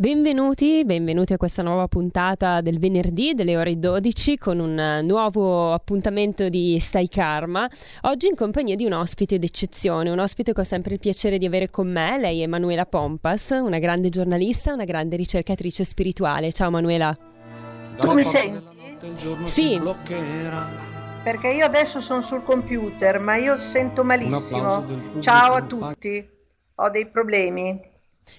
Benvenuti, benvenuti a questa nuova puntata del venerdì delle ore 12 con un nuovo appuntamento di Stai Karma. Oggi in compagnia di un ospite d'eccezione, un ospite che ho sempre il piacere di avere con me. Lei è Manuela Pompas, una grande giornalista, una grande ricercatrice spirituale. Ciao Manuela. Tu mi senti? Sì. Perché io adesso sono sul computer, ma io sento malissimo. Ciao a tutti. Ho dei problemi.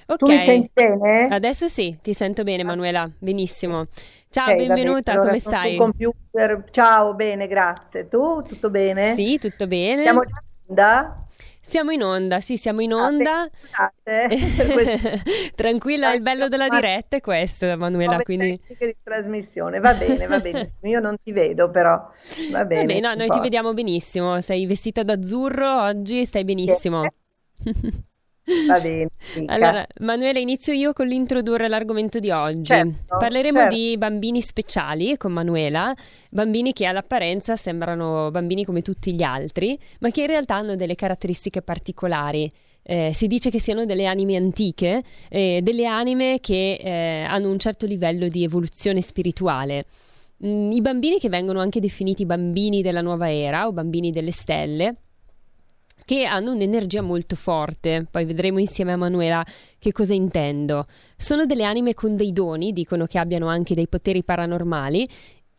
Ok, Tu mi senti bene? adesso sì, ti sento bene Manuela, benissimo. Ciao, Ok, va bene. benvenuta, Allora, come stai? sul computer. Ciao, bene, grazie. Tu, tutto bene? Sì, tutto bene. Siamo già in onda? Siamo in onda, sì, siamo in Ah, onda. Queste Tranquilla, il bello della diretta è questo, Manuela, nuove quindi... tecniche di trasmissione. Va bene, va benissimo. Io non ti vedo, però va bene. Vabbè, no, noi ti importa. vediamo benissimo, sei vestita d'azzurro oggi, stai benissimo. Va bene, mica. Allora, Manuela, inizio io con l'introdurre l'argomento di oggi. Certo, Parleremo certo. di bambini speciali con Manuela, bambini che all'apparenza sembrano bambini come tutti gli altri, ma che in realtà hanno delle caratteristiche particolari. Eh, si dice che siano delle anime antiche, eh, delle anime che eh, hanno un certo livello di evoluzione spirituale. Mm, I bambini che vengono anche definiti bambini della nuova era o bambini delle stelle, che hanno un'energia molto forte. Poi vedremo insieme a Manuela che cosa intendo. Sono delle anime con dei doni, dicono che abbiano anche dei poteri paranormali.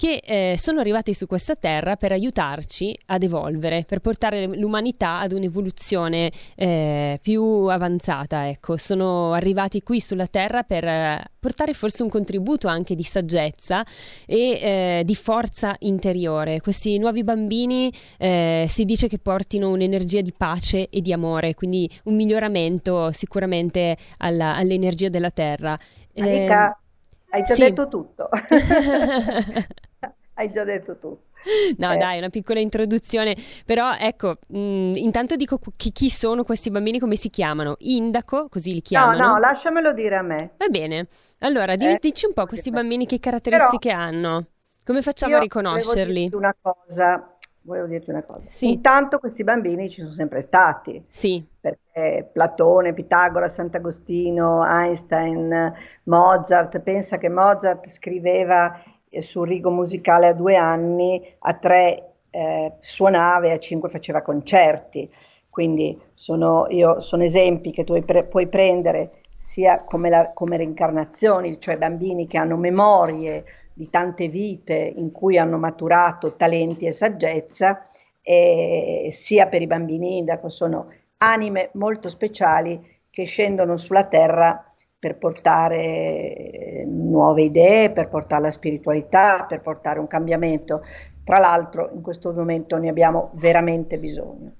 Che eh, sono arrivati su questa terra per aiutarci ad evolvere, per portare l'umanità ad un'evoluzione eh, più avanzata. Ecco, sono arrivati qui sulla terra per eh, portare forse un contributo anche di saggezza e eh, di forza interiore. Questi nuovi bambini eh, si dice che portino un'energia di pace e di amore, quindi un miglioramento sicuramente alla- all'energia della terra. Amica, hai già sì. detto tutto. Hai già detto tutto. No, Eh. dai, una piccola introduzione, però ecco, mh, intanto dico chi, chi sono questi bambini, come si chiamano? Indaco, così li No, chiamano. no, lasciamelo dire a me. Va bene. Allora, Eh, dici un po' questi bambini che caratteristiche hanno? Come facciamo a riconoscerli? Volevo una cosa, volevo dirti una cosa. Sì. Intanto questi bambini ci sono sempre stati, Sì, perché Platone, Pitagora, Sant'Agostino, Einstein, Mozart, pensa che Mozart scriveva sul rigo musicale a due anni, a tre eh, suonava e a cinque faceva concerti. Quindi sono, io, sono esempi che tu pre- puoi prendere sia come, la- come reincarnazioni, cioè bambini che hanno memorie di tante vite in cui hanno maturato talenti e saggezza, e sia per i bambini indaco, sono anime molto speciali che scendono sulla terra per portare nuove idee, per portare la spiritualità, per portare un cambiamento. Tra l'altro in questo momento ne abbiamo veramente bisogno.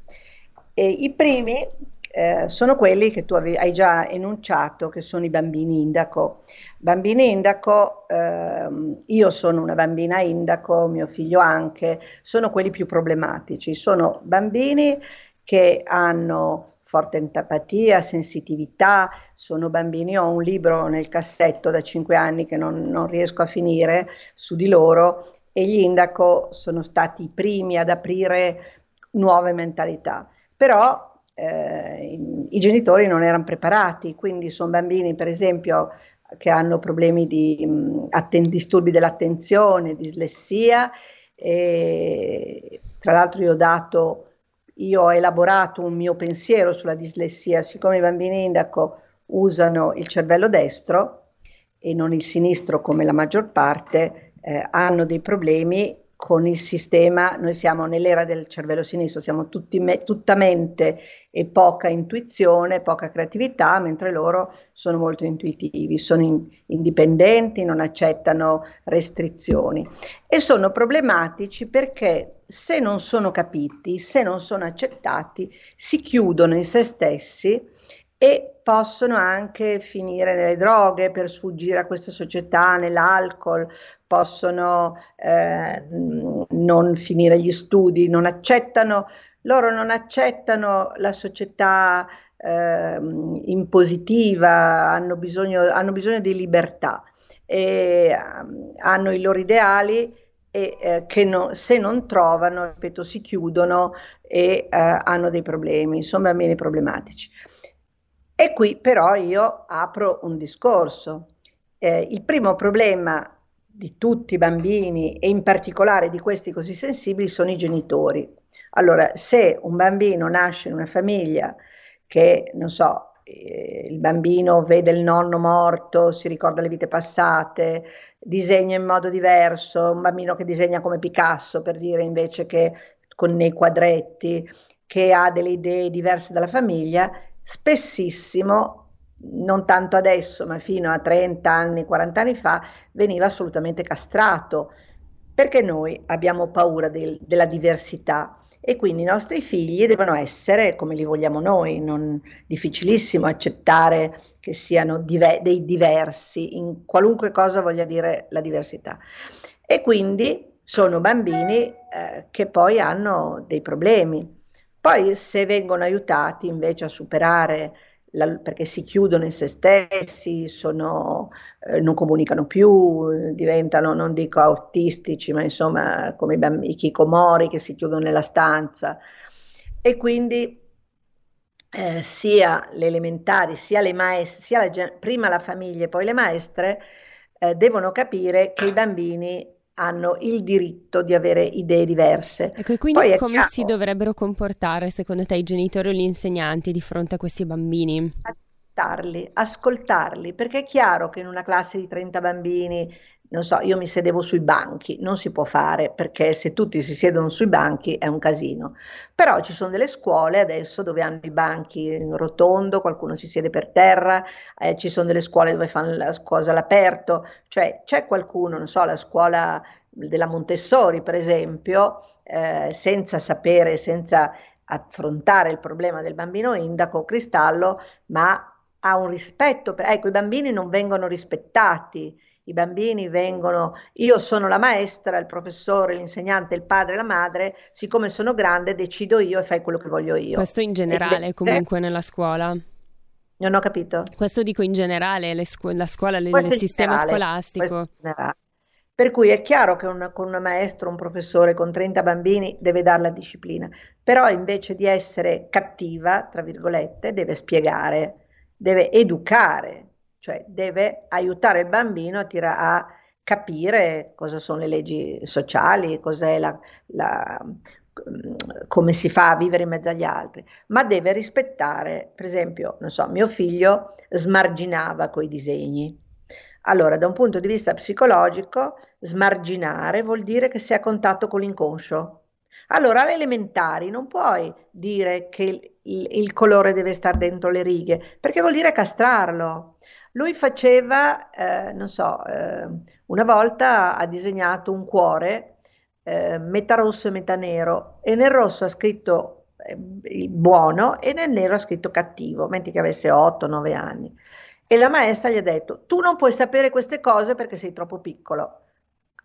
E I primi eh, sono quelli che tu ave- hai già enunciato, che sono i bambini indaco. Bambini indaco, ehm, io sono una bambina indaco, mio figlio anche, sono quelli più problematici. Sono bambini che hanno forte empatia, sensitività, sono bambini, ho un libro nel cassetto da 5 anni che non, non riesco a finire su di loro e gli indaco sono stati i primi ad aprire nuove mentalità. Però eh, i, genitori non erano preparati, quindi sono bambini, per esempio, che hanno problemi di mh, atten- disturbi dell'attenzione, dislessia. E, tra l'altro, io ho dato, io ho elaborato un mio pensiero sulla dislessia, siccome i bambini indaco usano il cervello destro e non il sinistro come la maggior parte, eh, hanno dei problemi con il sistema, noi siamo nell'era del cervello sinistro, siamo tutti me, tutta mente e poca intuizione, poca creatività, mentre loro sono molto intuitivi, sono in, indipendenti, non accettano restrizioni. E sono problematici perché se non sono capiti, se non sono accettati, si chiudono in se stessi e possono anche finire nelle droghe per sfuggire a questa società, nell'alcol, possono eh, non finire gli studi, non accettano, loro non accettano la società eh, impositiva, hanno bisogno, hanno bisogno di libertà e um, hanno i loro ideali e eh, che no, se non trovano, ripeto, si chiudono e eh, hanno dei problemi, sono bambini problematici. E qui però io apro un discorso. Eh, il primo problema di tutti i bambini e in particolare di questi così sensibili sono i genitori. Allora, se un bambino nasce in una famiglia che, non so, eh, il bambino vede il nonno morto, si ricorda le vite passate, disegna in modo diverso, un bambino che disegna come Picasso per dire invece che con nei quadretti, che ha delle idee diverse dalla famiglia, spessissimo non tanto adesso, ma fino a 30 anni, 40 anni fa, veniva assolutamente castrato, perché noi abbiamo paura del, della diversità e quindi i nostri figli devono essere come li vogliamo noi, non difficilissimo accettare che siano dive- dei diversi, in qualunque cosa voglia dire la diversità. E quindi sono bambini eh, che poi hanno dei problemi. Poi se vengono aiutati invece a superare la, perché si chiudono in se stessi, sono, eh, non comunicano più, diventano, non dico autistici, ma insomma come i, bambini, i chicomori che si chiudono nella stanza. E quindi eh, sia le elementari, sia le maestre, sia la, prima la famiglia e poi le maestre, eh, devono capire che i bambini hanno il diritto di avere idee diverse. Ecco, e quindi come chiaro, si dovrebbero comportare secondo te i genitori o gli insegnanti di fronte a questi bambini? Ascoltarli, ascoltarli, perché è chiaro che in una classe di 30 bambini non so, io mi sedevo sui banchi, non si può fare perché se tutti si siedono sui banchi è un casino. Però ci sono delle scuole adesso dove hanno i banchi in rotondo, qualcuno si siede per terra, eh, ci sono delle scuole dove fanno la cosa all'aperto, cioè c'è qualcuno, non so, la scuola della Montessori per esempio, eh, senza sapere, senza affrontare il problema del bambino indaco cristallo, ma ha un rispetto per, ecco, i bambini non vengono rispettati i bambini vengono, io sono la maestra, il professore, l'insegnante, il padre, la madre, siccome sono grande decido io e fai quello che voglio io. Questo in generale e, comunque nella scuola. Non ho capito. Questo dico in generale, scu- la scuola, il sistema generale, scolastico. Per cui è chiaro che una, con un maestro, un professore con 30 bambini deve dare la disciplina, però invece di essere cattiva, tra virgolette, deve spiegare, deve educare, cioè deve aiutare il bambino a, tira- a capire cosa sono le leggi sociali, la, la, come si fa a vivere in mezzo agli altri, ma deve rispettare, per esempio, non so, mio figlio smarginava coi disegni. Allora, da un punto di vista psicologico, smarginare vuol dire che sei a contatto con l'inconscio. Allora, alle elementari non puoi dire che il, il colore deve stare dentro le righe, perché vuol dire castrarlo. Lui faceva, eh, non so, eh, una volta ha disegnato un cuore, eh, metà rosso e metà nero, e nel rosso ha scritto eh, buono e nel nero ha scritto cattivo, mentre che avesse 8-9 anni. E la maestra gli ha detto, tu non puoi sapere queste cose perché sei troppo piccolo.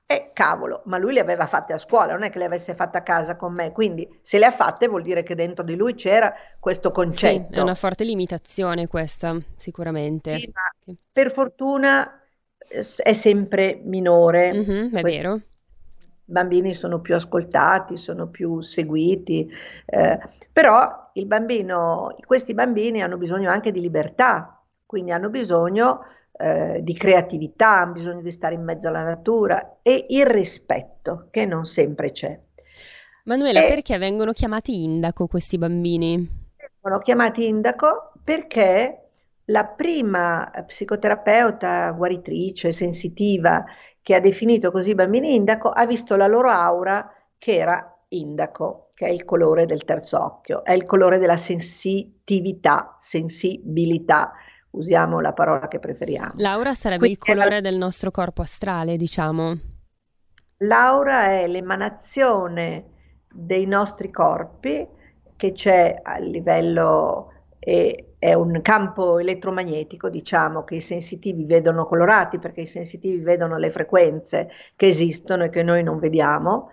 E cavolo, ma lui le aveva fatte a scuola, non è che le avesse fatte a casa con me, quindi se le ha fatte vuol dire che dentro di lui c'era questo concetto. Sì, è una forte limitazione questa, sicuramente. Sì, ma per fortuna eh, è sempre minore. Mm-hmm, è Questo, vero. I bambini sono più ascoltati, sono più seguiti, eh, però il bambino, questi bambini hanno bisogno anche di libertà, quindi hanno bisogno eh, di creatività, hanno bisogno di stare in mezzo alla natura e il rispetto che non sempre c'è. Manuela, e perché vengono chiamati indaco questi bambini? Vengono chiamati indaco perché la prima psicoterapeuta guaritrice sensitiva che ha definito così i bambini indaco, ha visto la loro aura che era indaco, che è il colore del terzo occhio, è il colore della sensitività, sensibilità, usiamo la parola che preferiamo. L'aura sarebbe Quindi, il colore del nostro corpo astrale, diciamo. L'aura è l'emanazione dei nostri corpi che c'è a livello e è un campo elettromagnetico, diciamo, che i sensitivi vedono colorati perché i sensitivi vedono le frequenze che esistono e che noi non vediamo,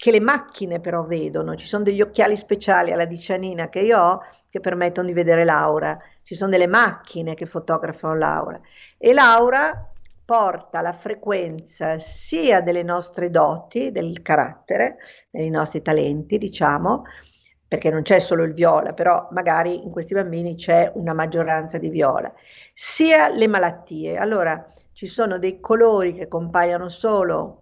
che le macchine però vedono. Ci sono degli occhiali speciali alla dicianina che io ho che permettono di vedere l'aura. Ci sono delle macchine che fotografano l'aura e l'aura porta la frequenza sia delle nostre doti, del carattere, dei nostri talenti, diciamo, perché non c'è solo il viola, però magari in questi bambini c'è una maggioranza di viola, sia le malattie. Allora, ci sono dei colori che compaiono solo,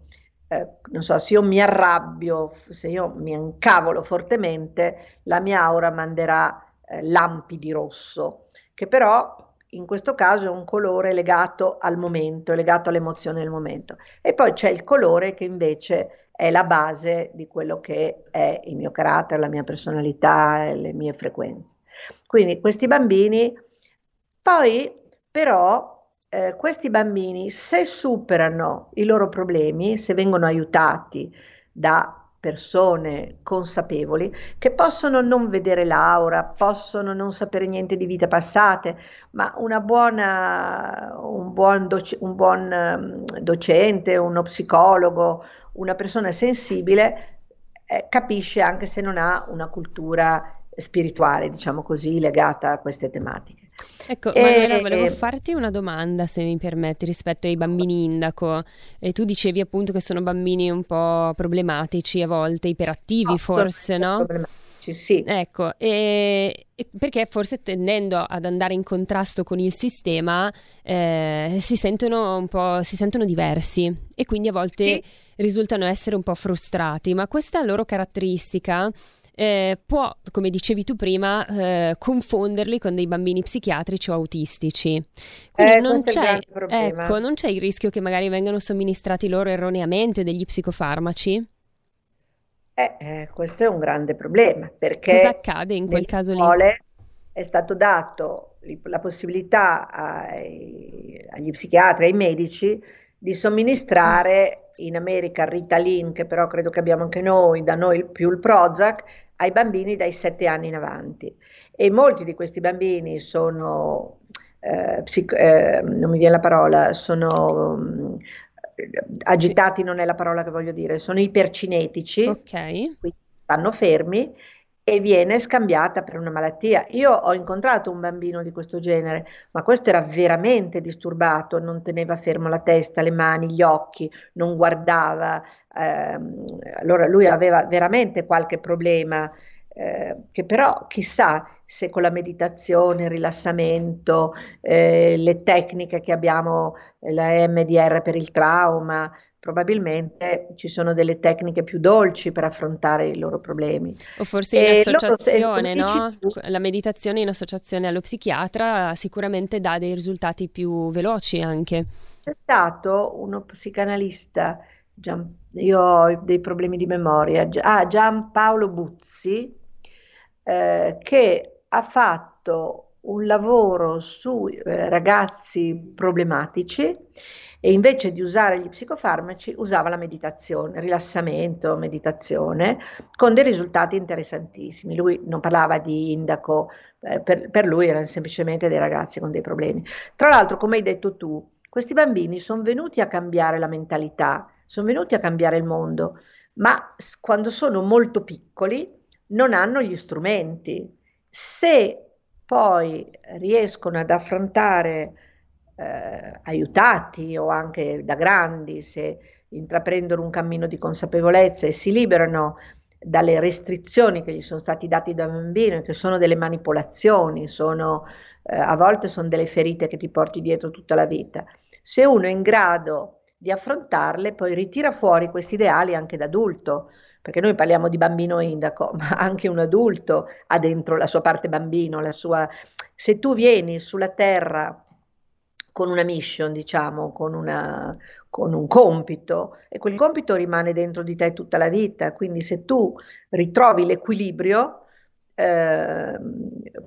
eh, non so, se io mi arrabbio, se io mi incavolo fortemente, la mia aura manderà eh, lampi di rosso, che però in questo caso è un colore legato al momento, legato all'emozione del momento. E poi c'è il colore che invece è la base di quello che è il mio carattere, la mia personalità le mie frequenze. Quindi questi bambini, poi però eh, questi bambini se superano i loro problemi, se vengono aiutati da persone consapevoli che possono non vedere l'aura, possono non sapere niente di vite passate, ma buona, un, buon doc- un buon um, docente, uno psicologo, una persona sensibile eh, capisce anche se non ha una cultura spirituale, diciamo così, legata a queste tematiche. Ecco, e, Manuela, volevo farti una domanda, se mi permetti, rispetto ai bambini indaco. E tu dicevi appunto che sono bambini un po' problematici a volte, iperattivi no, forse, no? Sì. Ecco, e, e perché forse tendendo ad andare in contrasto con il sistema eh, si, sentono un po', si sentono diversi e quindi a volte sì. risultano essere un po' frustrati, ma questa loro caratteristica eh, può, come dicevi tu prima, eh, confonderli con dei bambini psichiatrici o autistici. Quindi eh, non, c'è, ecco, non c'è il rischio che magari vengano somministrati loro erroneamente degli psicofarmaci? Eh, eh, questo è un grande problema perché cosa accade in quel caso lì? È stato dato la possibilità ai, agli psichiatri, ai medici di somministrare in America Ritalin, che però credo che abbiamo anche noi, da noi più il Prozac, ai bambini dai 7 anni in avanti e molti di questi bambini sono, eh, psico- eh, non mi viene la parola, sono um, agitati, non è la parola che voglio dire, sono ipercinetici, okay. stanno fermi e viene scambiata per una malattia. Io ho incontrato un bambino di questo genere, ma questo era veramente disturbato, non teneva fermo la testa, le mani, gli occhi, non guardava. Ehm, allora lui aveva veramente qualche problema, eh, che però chissà se con la meditazione, il rilassamento, eh, le tecniche che abbiamo, la MDR per il trauma, probabilmente ci sono delle tecniche più dolci per affrontare i loro problemi. O forse in associazione, loro, no? La meditazione in associazione allo psichiatra sicuramente dà dei risultati più veloci anche. C'è stato uno psicanalista, Gian, io ho dei problemi di memoria, ah, Giampaolo Buzzi, eh, che ha fatto un lavoro su eh, ragazzi problematici e invece di usare gli psicofarmaci usava la meditazione, rilassamento, meditazione, con dei risultati interessantissimi. Lui non parlava di indaco, eh, per, per lui erano semplicemente dei ragazzi con dei problemi. Tra l'altro, come hai detto tu, questi bambini sono venuti a cambiare la mentalità, sono venuti a cambiare il mondo, ma quando sono molto piccoli non hanno gli strumenti. Se poi riescono ad affrontare eh, aiutati o anche da grandi, se intraprendono un cammino di consapevolezza e si liberano dalle restrizioni che gli sono stati dati da bambino, che sono delle manipolazioni, sono, eh, a volte sono delle ferite che ti porti dietro tutta la vita. Se uno è in grado di affrontarle, poi ritira fuori questi ideali anche da adulto, perché noi parliamo di bambino indaco, ma anche un adulto ha dentro la sua parte bambino, la sua... Se tu vieni sulla terra con una mission, diciamo, con una, con un compito e quel compito rimane dentro di te tutta la vita, quindi se tu ritrovi l'equilibrio eh,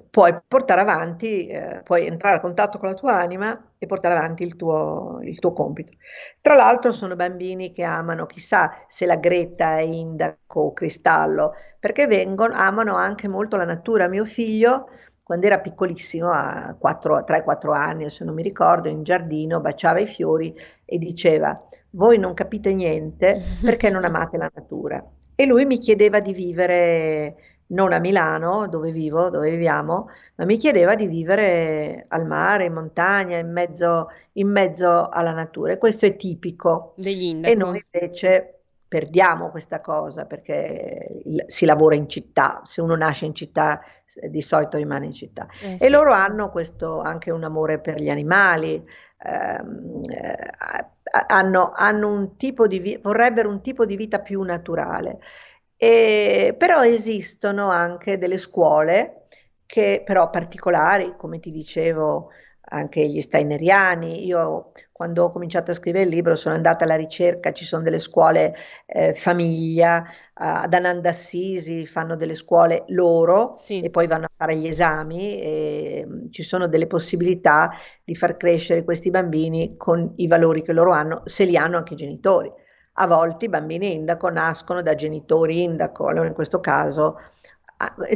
puoi portare avanti, eh, puoi entrare a contatto con la tua anima e portare avanti il tuo, il tuo compito. Tra l'altro sono bambini che amano, chissà se la gretta è indaco o cristallo, perché vengono, amano anche molto la natura. Mio figlio quando era piccolissimo, a 3-4 anni, se non mi ricordo, in giardino baciava i fiori e diceva: Voi non capite niente perché non amate la natura. E lui mi chiedeva di vivere non a Milano, dove vivo, dove viviamo, ma mi chiedeva di vivere al mare, in montagna, in mezzo, in mezzo alla natura. E questo è tipico. Degli indaco. E noi invece perdiamo questa cosa perché si lavora in città, se uno nasce in città di solito rimane in città. Eh, e sì. loro hanno questo anche un amore per gli animali, ehm, eh, hanno, hanno, un tipo di vorrebbero un tipo di vita più naturale. E, però esistono anche delle scuole che però particolari, come ti dicevo, anche gli steineriani. Io quando ho cominciato a scrivere il libro sono andata alla ricerca, ci sono delle scuole eh, famiglia, ad Ananda Assisi fanno delle scuole loro sì. e poi vanno a fare gli esami e mm, ci sono delle possibilità di far crescere questi bambini con i valori che loro hanno, se li hanno anche i genitori. A volte i bambini indaco nascono da genitori indaco, allora in questo caso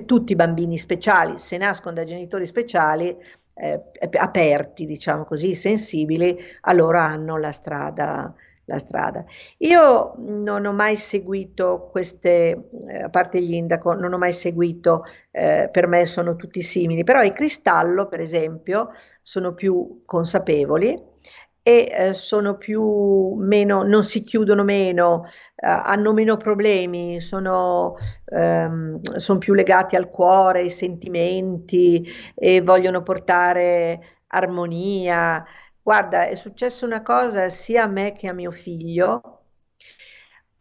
tutti i bambini speciali, se nascono da genitori speciali, eh, aperti, diciamo così, sensibili, allora hanno la strada, la strada. Io non ho mai seguito queste, eh, a parte gli indaco, non ho mai seguito, eh, per me sono tutti simili, però i cristallo, per esempio, sono più consapevoli e eh, sono più meno, non si chiudono meno, eh, hanno meno problemi, sono, ehm, sono, più legati al cuore, ai sentimenti e vogliono portare armonia. Guarda, è successa una cosa sia a me che a mio figlio.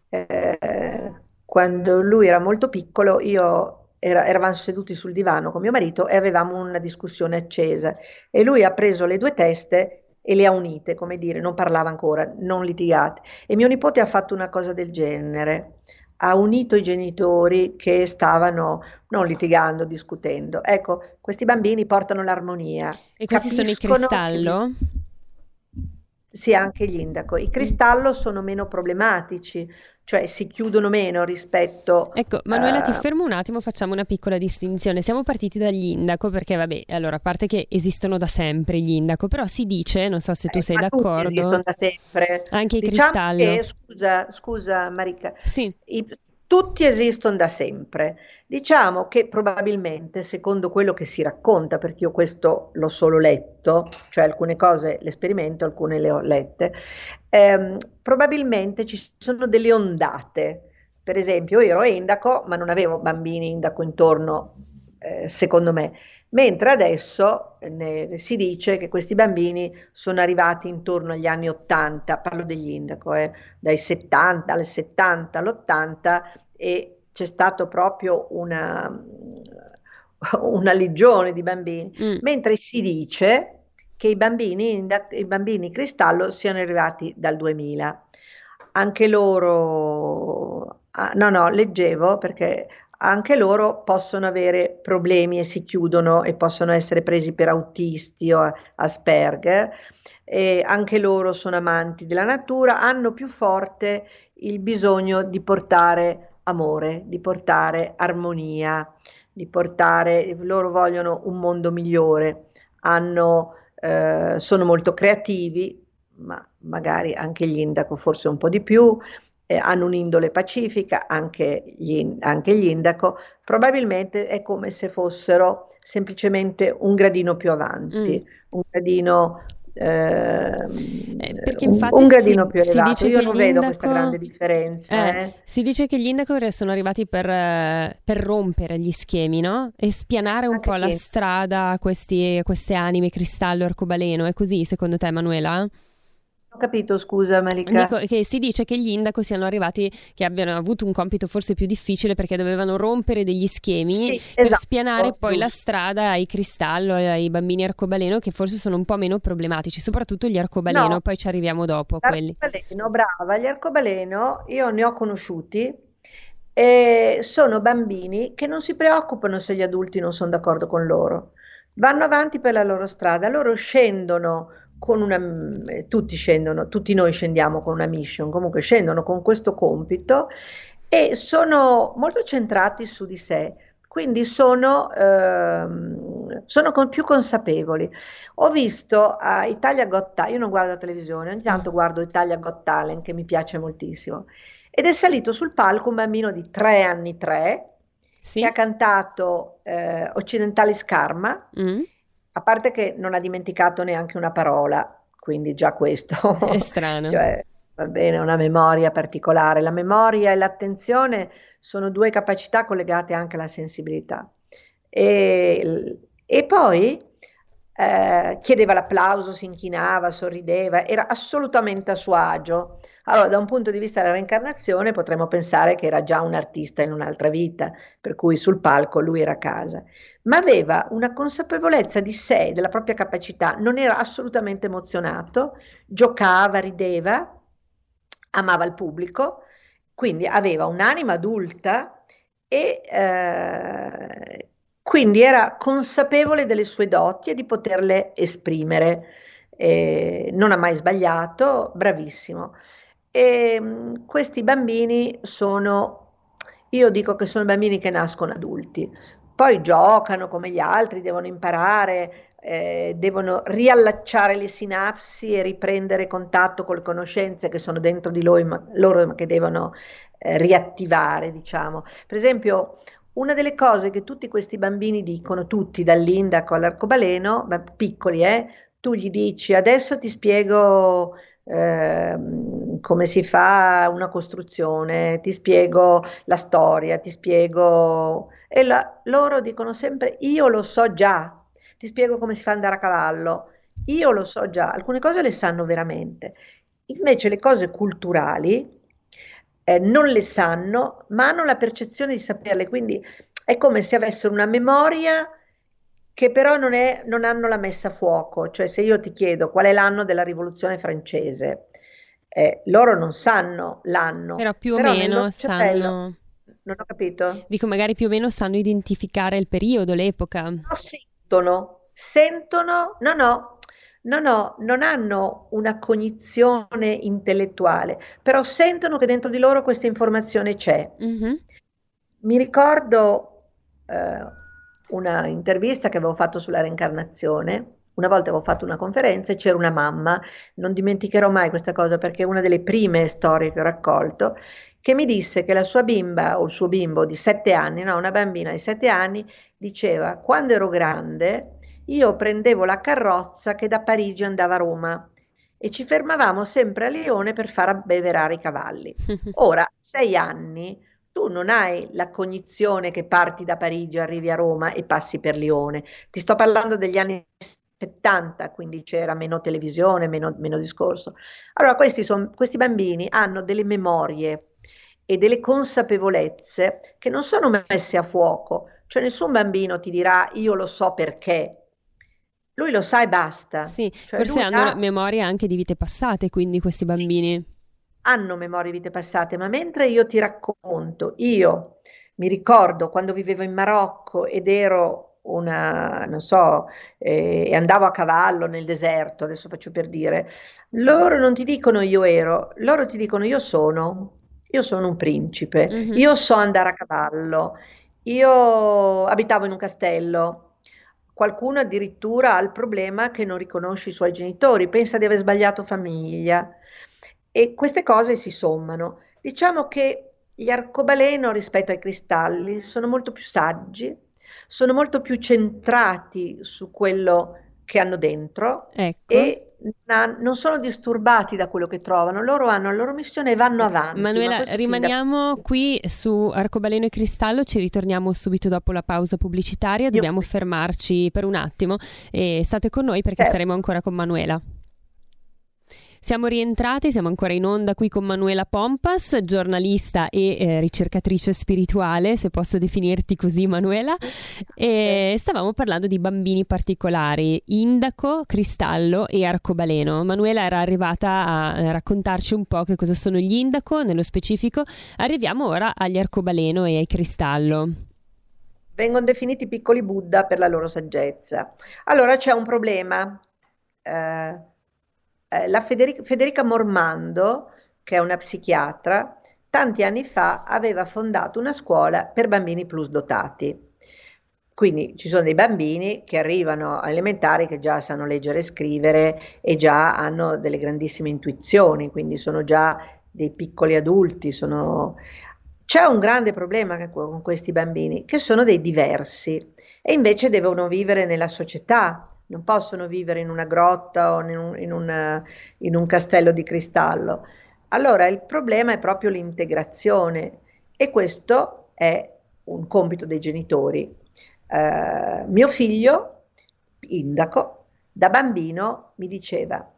Eh, quando lui era molto piccolo, io era, eravamo seduti sul divano con mio marito e avevamo una discussione accesa e lui ha preso le due teste e le ha unite, come dire, non parlava ancora, non litigate. E mio nipote ha fatto una cosa del genere, ha unito i genitori che stavano non litigando, discutendo. Ecco, questi bambini portano l'armonia. E questi sono i cristallo? Sì, anche gli indaco. I cristallo sono meno problematici, cioè si chiudono meno rispetto Ecco, Manuela, uh... ti fermo un attimo, facciamo una piccola distinzione. Siamo partiti dagli indaco perché, vabbè, allora, a parte che esistono da sempre gli indaco, però si dice, non so se tu eh, sei d'accordo. esistono da sempre. Anche i diciamo cristallo. Che, scusa, scusa Marica, sì. i, tutti esistono da sempre. Diciamo che probabilmente, secondo quello che si racconta, perché io questo l'ho solo letto, cioè alcune cose le sperimento, alcune le ho lette, ehm, probabilmente ci sono delle ondate. Per esempio, io ero indaco, ma non avevo bambini indaco intorno, eh, secondo me. Mentre adesso ne, si dice che questi bambini sono arrivati intorno agli anni 80, parlo degli indaco, eh, dai 70 al 70 all'80 e c'è stato proprio una, una legione di bambini, mm. mentre si dice che i bambini, i bambini cristallo siano arrivati dal 2000. Anche loro, ah, no, no, leggevo perché anche loro possono avere problemi e si chiudono e possono essere presi per autisti o Asperger. E anche loro sono amanti della natura, hanno più forte il bisogno di portare amore, di portare armonia, di portare, loro vogliono un mondo migliore, hanno, eh, sono molto creativi, ma magari anche gli indaco forse un po' di più, eh, hanno un'indole pacifica, anche gli, anche gli indaco, probabilmente è come se fossero semplicemente un gradino più avanti, mm. un gradino eh, perché infatti un, gradino si, più elevato. Io non vedo questa grande differenza. Eh, eh. Si dice che gli indaco sono arrivati per, per rompere gli schemi, no? E spianare un Anche po' la strada a questi, queste anime cristallo arcobaleno. È così secondo te, Emanuela? Ho capito, scusa Malika. Dico che si dice che gli Indaco siano arrivati, che abbiano avuto un compito forse più difficile perché dovevano rompere degli schemi Sì, per esatto, spianare poi giusto. la strada ai cristallo ai bambini arcobaleno che forse sono un po' meno problematici, soprattutto gli arcobaleno, No. poi ci arriviamo dopo a quelli. L'arcobaleno, brava, gli arcobaleno io ne ho conosciuti e sono bambini che non si preoccupano se gli adulti non sono d'accordo con loro. Vanno avanti per la loro strada, loro scendono con una, eh, tutti scendono, tutti noi scendiamo con una mission, comunque scendono con questo compito e sono molto centrati su di sé, quindi sono, ehm, sono con- più consapevoli. Ho visto a Italia Got Talent, io non guardo la televisione, ogni tanto guardo Italia Got Talent che mi piace moltissimo, ed è salito sul palco un bambino di tre anni tre Sì? che ha cantato eh, Occidentali Scarma, Mm? A parte che non ha dimenticato neanche una parola, quindi già questo, È strano. cioè, va bene, una memoria particolare. La memoria e l'attenzione sono due capacità collegate anche alla sensibilità. E, e poi eh, chiedeva l'applauso, si inchinava, sorrideva, era assolutamente a suo agio. Allora, da un punto di vista della reincarnazione, potremmo pensare che era già un artista in un'altra vita, per cui sul palco lui era a casa, ma aveva una consapevolezza di sé, della propria capacità, non era assolutamente emozionato, giocava, rideva, amava il pubblico, quindi aveva un'anima adulta e eh, quindi era consapevole delle sue doti e di poterle esprimere. Eh, non ha mai sbagliato, bravissimo. E mh, questi bambini sono, io dico che sono bambini che nascono adulti, poi giocano come gli altri, devono imparare, eh, devono riallacciare le sinapsi e riprendere contatto con le conoscenze che sono dentro di loro, ma, loro, che devono eh, riattivare, diciamo. Per esempio, una delle cose che tutti questi bambini dicono, tutti dall'indaco all'arcobaleno, ma piccoli, eh, tu gli dici adesso ti spiego ehm, come si fa una costruzione, ti spiego la storia, ti spiego... E la- loro dicono sempre io lo so già, ti spiego come si fa ad andare a cavallo, io lo so già, alcune cose le sanno veramente. Invece le cose culturali eh, non le sanno, ma hanno la percezione di saperle, quindi è come se avessero una memoria che però non è, non hanno la messa a fuoco. Cioè, se io ti chiedo qual è l'anno della rivoluzione francese, eh, loro non sanno l'anno, Però più o però meno sanno, non ho capito? dico magari più o meno sanno identificare il periodo, l'epoca. No, sentono, sentono, no, no, no, no, non hanno una cognizione intellettuale, però sentono che dentro di loro questa informazione c'è. Mhm. Mi ricordo eh, una intervista che avevo fatto sulla reincarnazione. Una volta avevo fatto una conferenza e c'era una mamma, non dimenticherò mai questa cosa perché è una delle prime storie che ho raccolto, che mi disse che la sua bimba o il suo bimbo di sette anni, no, una bambina di sette anni, diceva: Quando ero grande, io prendevo la carrozza che da Parigi andava a Roma e ci fermavamo sempre a Lione per far abbeverare i cavalli. Ora, sei anni, tu non hai la cognizione che parti da Parigi, arrivi a Roma e passi per Lione. Ti sto parlando degli anni 70, quindi c'era meno televisione, meno, meno discorso. Allora, questi, son- questi bambini hanno delle memorie e delle consapevolezze che non sono messe a fuoco. Cioè nessun bambino ti dirà io lo so perché. Lui lo sa e basta. Sì, Cioè, forse hanno ha- memoria anche di vite passate, quindi questi Sì. bambini. hanno memorie di vite passate, ma mentre io ti racconto, io mi ricordo quando vivevo in Marocco ed ero una, non so, eh, e andavo a cavallo nel deserto, adesso faccio per dire, loro non ti dicono io ero, loro ti dicono io sono, io sono un principe, Mhm. io so andare a cavallo, io abitavo in un castello. Qualcuno addirittura ha il problema che non riconosce i suoi genitori, pensa di aver sbagliato famiglia. E queste cose si sommano. Diciamo che gli arcobaleno rispetto ai cristalli sono molto più saggi, sono molto più centrati su quello che hanno dentro Ecco. e non sono disturbati da quello che trovano. Loro hanno la loro missione e vanno avanti. ma Manuela, questo fin da- rimaniamo qui su Arcobaleno e Cristallo, ci ritorniamo subito dopo la pausa pubblicitaria, dobbiamo fermarci per un attimo e state con noi perché Certo. staremo ancora con Manuela. Siamo rientrati, siamo ancora in onda qui con Manuela Pompas, giornalista e eh, ricercatrice spirituale, se posso definirti così Manuela, e stavamo parlando di bambini particolari, indaco, cristallo e arcobaleno. Manuela era arrivata a raccontarci un po' che cosa sono gli indaco, nello specifico. Arriviamo ora agli arcobaleno e ai cristallo vengono definiti piccoli Buddha per la loro saggezza. Allora c'è un problema. Eh, eh, la Federica, Federica Mormando, che è una psichiatra, tanti anni fa aveva fondato una scuola per bambini plus dotati. Quindi ci sono dei bambini che arrivano a elementari che già sanno leggere e scrivere e già hanno delle grandissime intuizioni, quindi sono già dei piccoli adulti. Sono... C'è un grande problema con questi bambini, che sono dei diversi e invece devono vivere nella società, non possono vivere in una grotta o in un, in un, in un castello di cristallo. Allora il problema è proprio l'integrazione e questo è un compito dei genitori. Uh, mio figlio, Indaco, da bambino mi diceva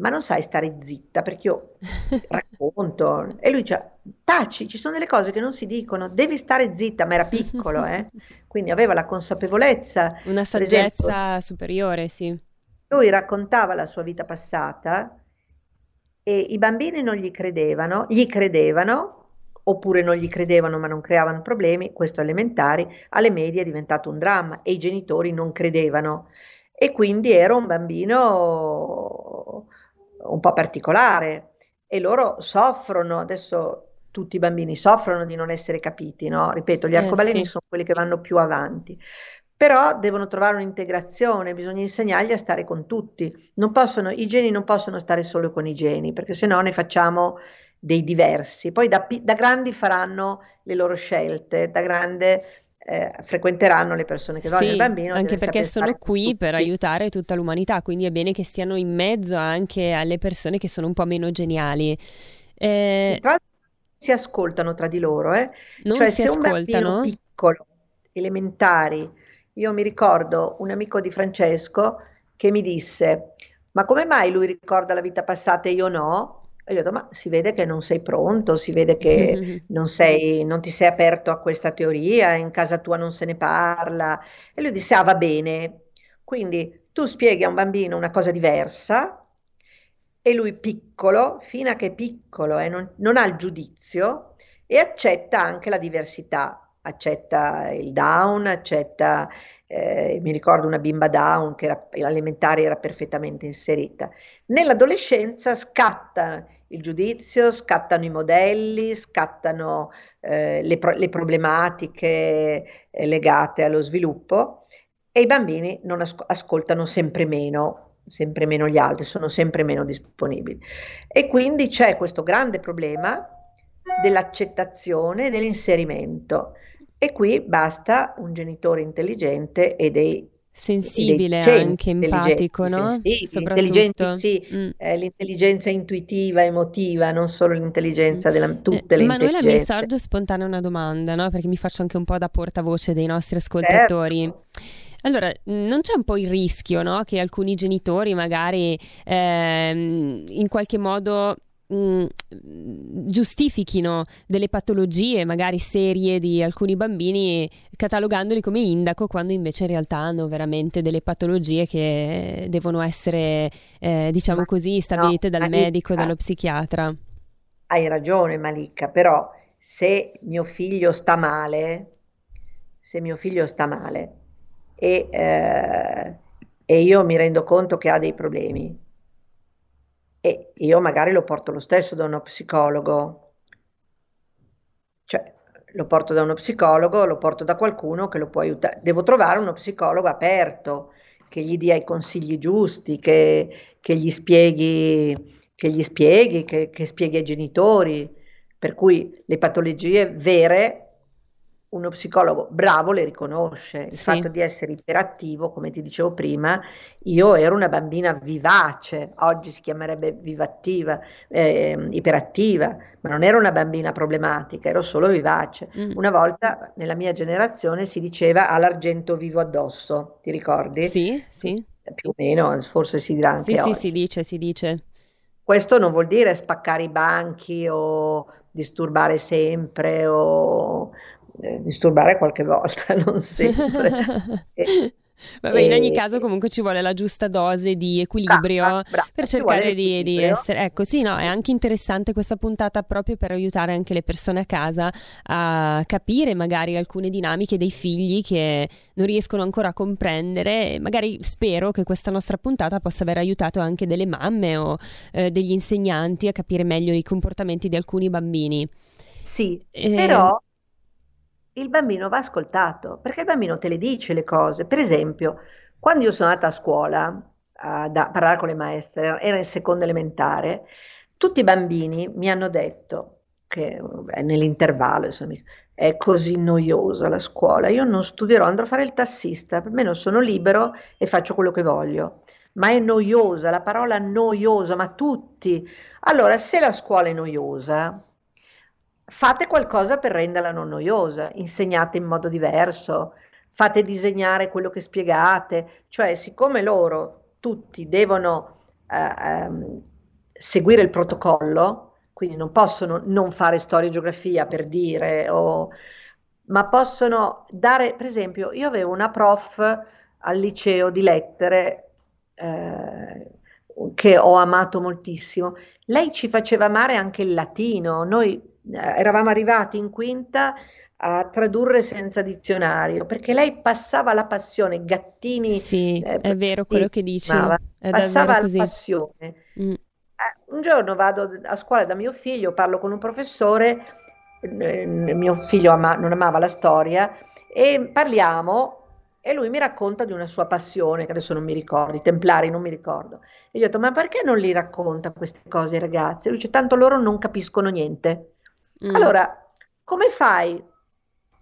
ma non sai stare zitta perché io racconto e lui dice taci, ci sono delle cose che non si dicono, devi stare zitta, ma era piccolo, eh? quindi aveva la consapevolezza. Una saggezza esempio, superiore, sì. Lui raccontava la sua vita passata e i bambini non gli credevano, gli credevano oppure non gli credevano ma non creavano problemi, questo elementari, alle medie è diventato un dramma e i genitori non credevano e quindi era un bambino un po' particolare e loro soffrono, adesso tutti i bambini soffrono di non essere capiti, no? Ripeto, gli eh, arcobaleni sì. sono quelli che vanno più avanti, però devono trovare un'integrazione, bisogna insegnargli a stare con tutti. Possono, I geni non possono stare solo con i geni, perché se no ne facciamo dei diversi. Poi da, da grandi faranno le loro scelte, da grande eh, frequenteranno le persone che sì, vogliono il bambino. Anche perché sono qui per aiutare tutta l'umanità, quindi è bene che stiano in mezzo anche alle persone che sono un po' meno geniali. Eh, sì, tra si ascoltano tra di loro, eh? Non cioè si se ascoltano? un bambino piccolo, elementari, io mi ricordo un amico di Francesco che mi disse, ma come mai lui ricorda la vita passata e io no? E gli ho detto, ma si vede che non sei pronto, si vede che non, sei, non ti sei aperto a questa teoria, in casa tua non se ne parla. E lui disse, ah va bene. Quindi tu spieghi a un bambino una cosa diversa e lui piccolo, fino a che è piccolo e non, non ha il giudizio e accetta anche la diversità, accetta il down, accetta eh, mi ricordo una bimba down che era, elementare era perfettamente inserita. Nell'adolescenza scatta il giudizio, scattano i modelli, scattano eh, le, pro- le, problematiche eh, legate allo sviluppo e i bambini non as- ascoltano sempre meno, sempre meno gli altri, sono sempre meno disponibili. E quindi c'è questo grande problema dell'accettazione e dell'inserimento. E qui basta un genitore intelligente e dei Sensibile anche, empatico, no? Sensibile, intelligenti, sì, mm. eh, l'intelligenza intuitiva, emotiva, non solo l'intelligenza della tutte eh, le Manuela, mi sorge spontanea una domanda, no? Perché mi faccio anche un po' da portavoce dei nostri ascoltatori. Certo. Allora, non c'è un po' il rischio, no? Che alcuni genitori magari ehm, in qualche modo mh, mm, giustifichino delle patologie magari serie di alcuni bambini catalogandoli come indaco quando invece in realtà hanno veramente delle patologie che devono essere eh, diciamo così stabilite no, dal medico, dallo psichiatra. Hai ragione Malika, però se mio figlio sta male, se mio figlio sta male e, eh, e io mi rendo conto che ha dei problemi, e io magari lo porto lo stesso da uno psicologo, cioè lo porto da uno psicologo, lo porto da qualcuno che lo può aiutare. Devo trovare uno psicologo aperto, che gli dia i consigli giusti, che, che gli spieghi, che, gli spieghi che, che spieghi ai genitori, per cui le patologie vere uno psicologo bravo le riconosce. Il sì. fatto di essere iperattivo, come ti dicevo prima, io ero una bambina vivace, oggi si chiamerebbe vivattiva, eh, iperattiva, ma non ero una bambina problematica, ero solo vivace. Mm. Una volta nella mia generazione si diceva all'argento vivo addosso, ti ricordi? Sì, sì. Più o meno, forse si dirà anche sì, oggi. Sì, si dice, si dice Questo non vuol dire spaccare i banchi o disturbare sempre o eh, disturbare qualche volta, non sempre. e, Vabbè, in ogni caso comunque ci vuole la giusta dose di equilibrio brava, brava, per cercare di, di, essere... Ecco, sì, no, è anche interessante questa puntata proprio per aiutare anche le persone a casa a capire magari alcune dinamiche dei figli che non riescono ancora a comprendere. Magari spero che questa nostra puntata possa aver aiutato anche delle mamme o eh, degli insegnanti a capire meglio i comportamenti di alcuni bambini. Sì, eh... però il bambino va ascoltato, perché il bambino te le dice le cose. Per esempio, quando io sono andata a scuola a parlare con le maestre, era in seconda elementare, tutti i bambini mi hanno detto che beh, nell'intervallo insomma, è così noiosa la scuola, io non studierò, andrò a fare il tassista, per sono libero e faccio quello che voglio. Ma è noiosa, la parola noiosa, ma tutti. Allora, se la scuola è noiosa, fate qualcosa per renderla non noiosa, insegnate in modo diverso, fate disegnare quello che spiegate, cioè siccome loro tutti devono eh, ehm, seguire il protocollo, quindi non possono non fare storia e geografia per dire, o, ma possono dare, per esempio, io avevo una prof al liceo di lettere eh, che ho amato moltissimo, lei ci faceva amare anche il latino, noi eravamo arrivati in quinta a tradurre senza dizionario perché lei passava la passione Gattini sì eh, è vero quello che dice passava la passione mm. eh, un giorno vado a scuola da mio figlio parlo con un professore eh, mio figlio ama, non amava la storia e parliamo e lui mi racconta di una sua passione, che adesso non mi ricordo, i templari non mi ricordo. E gli ho detto, ma perché non li racconta queste cose ai ragazzi? E lui dice, tanto loro non capiscono niente. Mm. Allora, come fai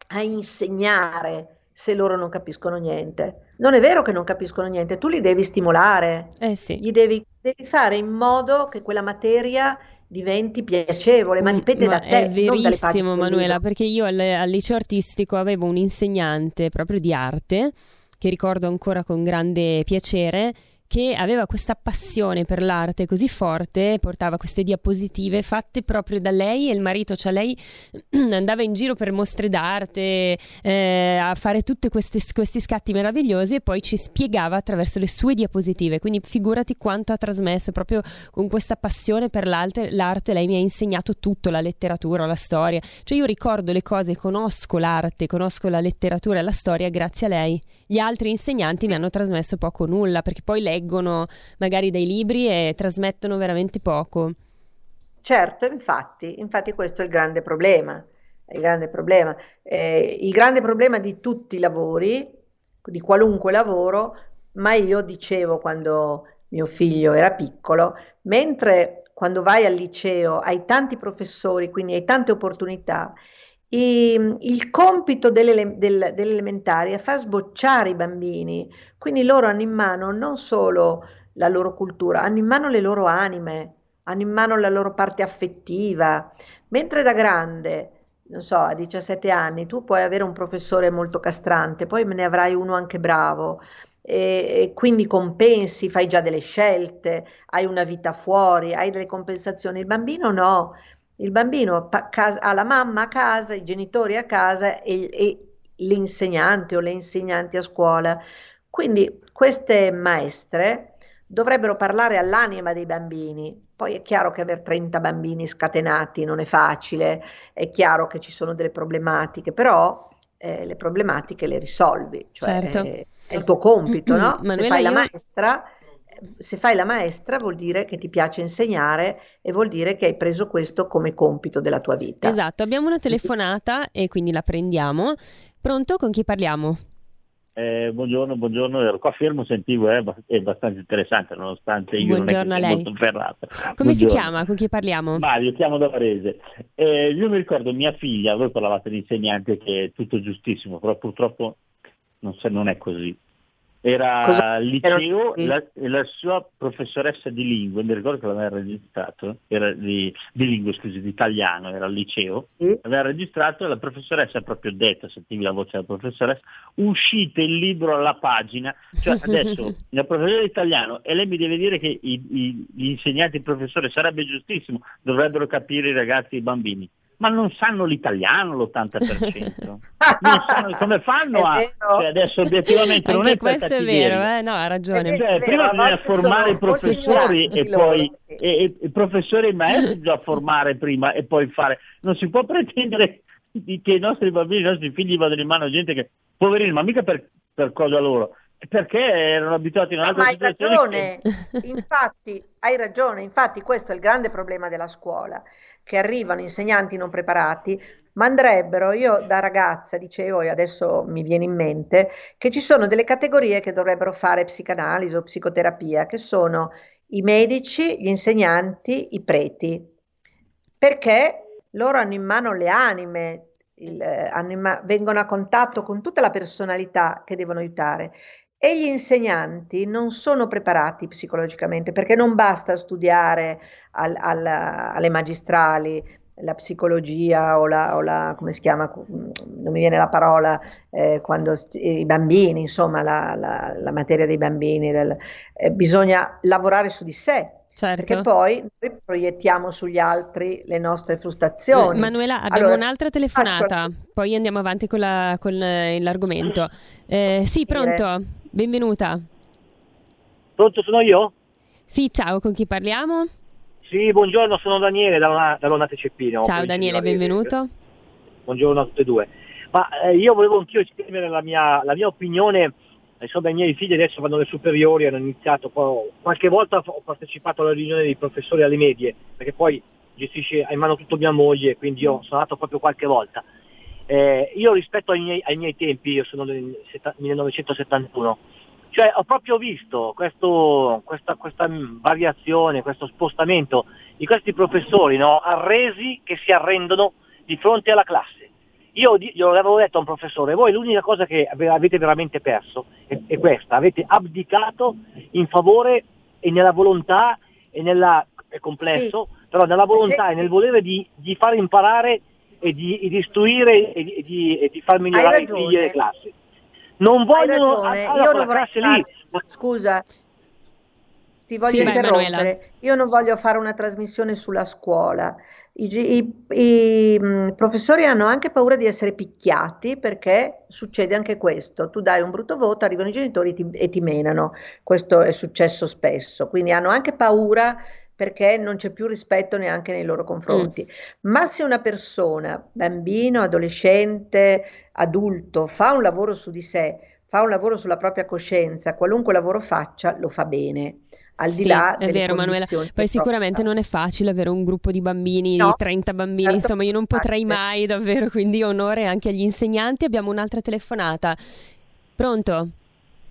a insegnare se loro non capiscono niente? Non è vero che non capiscono niente, tu li devi stimolare, eh sì. gli devi, devi fare in modo che quella materia diventi piacevole, ma mm, dipende ma da te. È verissimo, Manuela, perché io al, al, liceo artistico avevo un insegnante proprio di arte che ricordo ancora con grande piacere che aveva questa passione per l'arte così forte, portava queste diapositive fatte proprio da lei e il marito, cioè lei andava in giro per mostre d'arte eh, a fare tutti questi scatti meravigliosi e poi ci spiegava attraverso le sue diapositive, quindi figurati quanto ha trasmesso proprio con questa passione per l'arte, l'arte lei mi ha insegnato tutto, la letteratura, la storia, cioè io ricordo le cose, conosco l'arte, conosco la letteratura e la storia grazie a lei, gli altri insegnanti mi hanno trasmesso poco o nulla perché poi lei leggono magari dei libri e trasmettono veramente poco. Certo, infatti, infatti questo è il grande problema. Il grande problema. Eh, il grande problema di tutti i lavori, di qualunque lavoro, ma io dicevo quando mio figlio era piccolo, mentre quando vai al liceo hai tanti professori, quindi hai tante opportunità, i, il compito delle, del, dell'elementare è far sbocciare i bambini, quindi loro hanno in mano non solo la loro cultura, hanno in mano le loro anime, hanno in mano la loro parte affettiva, mentre da grande, non so, a 17 anni tu puoi avere un professore molto castrante, poi ne avrai uno anche bravo, e, e, quindi compensi, fai già delle scelte, hai una vita fuori, hai delle compensazioni. Il bambino no, il bambino ha la mamma a casa, i genitori a casa e, e l'insegnante o le insegnanti a scuola. Quindi queste maestre dovrebbero parlare all'anima dei bambini. Poi è chiaro che avere 30 bambini scatenati non è facile, è chiaro che ci sono delle problematiche, però eh, le problematiche le risolvi, cioè certo. è, è, il tuo compito, no? Manuela, Se fai io... la maestra se fai la maestra vuol dire che ti piace insegnare e vuol dire che hai preso questo come compito della tua vita. Esatto, abbiamo una telefonata e quindi la prendiamo. Pronto? Con chi parliamo? Eh, buongiorno, buongiorno, ero qua fermo, sentivo, eh, è abbastanza interessante nonostante io buongiorno non è molto ferrato. Come buongiorno. si chiama? Con chi parliamo? Mario, chiamo da Varese. Eh, io mi ricordo mia figlia, voi parlavate di insegnante che è tutto giustissimo, però purtroppo non, non è così era al liceo la, la, sua professoressa di lingue, mi ricordo che l'aveva registrato, era di, di lingue, scusi, di italiano, era al liceo, sì. aveva registrato e la professoressa ha proprio detto, sentivi la voce della professoressa, uscite il libro alla pagina, cioè adesso la professore di italiano e lei mi deve dire che i, i, gli insegnanti, il professore sarebbe giustissimo, dovrebbero capire i ragazzi e i bambini ma non sanno l'italiano l'80%. non sanno come fanno a... Cioè adesso obiettivamente non è questo è vero, eh? no, ha ragione. Cioè, prima bisogna formare i professori e poi sì. e, e, i professori e maestri bisogna formare prima e poi fare. Non si può pretendere che i nostri bambini, i nostri figli vadano in mano a gente che, poverini, ma mica per, per cosa loro, perché erano abituati in un'altra ma situazione. Hai ragione, che... infatti, hai ragione, infatti questo è il grande problema della scuola, che arrivano insegnanti non preparati, ma andrebbero, io da ragazza dicevo e adesso mi viene in mente, che ci sono delle categorie che dovrebbero fare psicanalisi o psicoterapia, che sono i medici, gli insegnanti, i preti, perché loro hanno in mano le anime, il, ma- vengono a contatto con tutta la personalità che devono aiutare e gli insegnanti non sono preparati psicologicamente perché non basta studiare al, al, alle magistrali la psicologia o la, o la, come si chiama, non mi viene la parola, eh, quando i bambini, insomma la, la, la materia dei bambini, del, eh, bisogna lavorare su di sé, Certo. Perché poi noi proiettiamo sugli altri le nostre frustrazioni. Eh, Manuela, abbiamo allora, un'altra telefonata, faccio... poi andiamo avanti con, la, con eh, l'argomento. Eh, sì, pronto? Benvenuta. Pronto, sono io? Sì, ciao, con chi parliamo? Sì, buongiorno, sono Daniele da, Lonate Ceppino. Ciao Daniele, benvenuto. Buongiorno a tutte e due. Ma eh, io volevo anch'io esprimere la mia, la mia opinione, insomma i miei figli adesso vanno alle superiori, hanno iniziato, poi, qualche volta ho partecipato alla riunione dei professori alle medie, perché poi gestisce in mano tutto mia moglie, quindi io sono andato proprio qualche volta. Eh, io rispetto ai miei, ai miei, tempi, io sono del 1971, cioè ho proprio visto questo, questa, questa, variazione, questo spostamento di questi professori no, arresi che si arrendono di fronte alla classe. Io glielo avevo detto a un professore, voi l'unica cosa che avete veramente perso è, è questa, avete abdicato in favore e nella volontà e nella, è complesso, sì. però nella volontà sì. e nel volere di, di far imparare e di, di istruire e di, di, e di, far migliorare i figli delle classi. Non vogliono allora, Io non classe fare... lì. Scusa, ti voglio sì, interrompere. Vai, Io non voglio fare una trasmissione sulla scuola. I, i, i mh, professori hanno anche paura di essere picchiati perché succede anche questo. Tu dai un brutto voto, arrivano i genitori ti, e ti menano. Questo è successo spesso. Quindi hanno anche paura perché non c'è più rispetto neanche nei loro confronti. Mm. Ma se una persona, bambino, adolescente, adulto, fa un lavoro su di sé, fa un lavoro sulla propria coscienza, qualunque lavoro faccia, lo fa bene al di sì, là è vero Manuela poi sicuramente non è facile avere un gruppo di bambini no, 30 bambini certo insomma io non potrei mai davvero quindi onore anche agli insegnanti abbiamo un'altra telefonata pronto?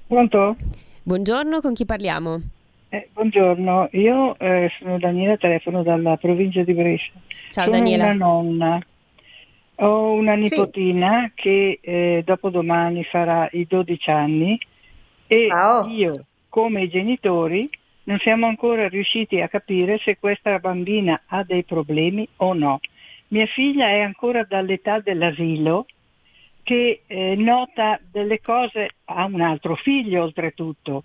pronto? buongiorno con chi parliamo? Eh, buongiorno, io eh, sono Daniela, telefono dalla provincia di Brescia. Ciao sono Daniela. una nonna. Ho una nipotina sì. che eh, dopodomani farà i 12 anni e oh. io, come i genitori, non siamo ancora riusciti a capire se questa bambina ha dei problemi o no. Mia figlia è ancora dall'età dell'asilo che eh, nota delle cose, ha un altro figlio oltretutto,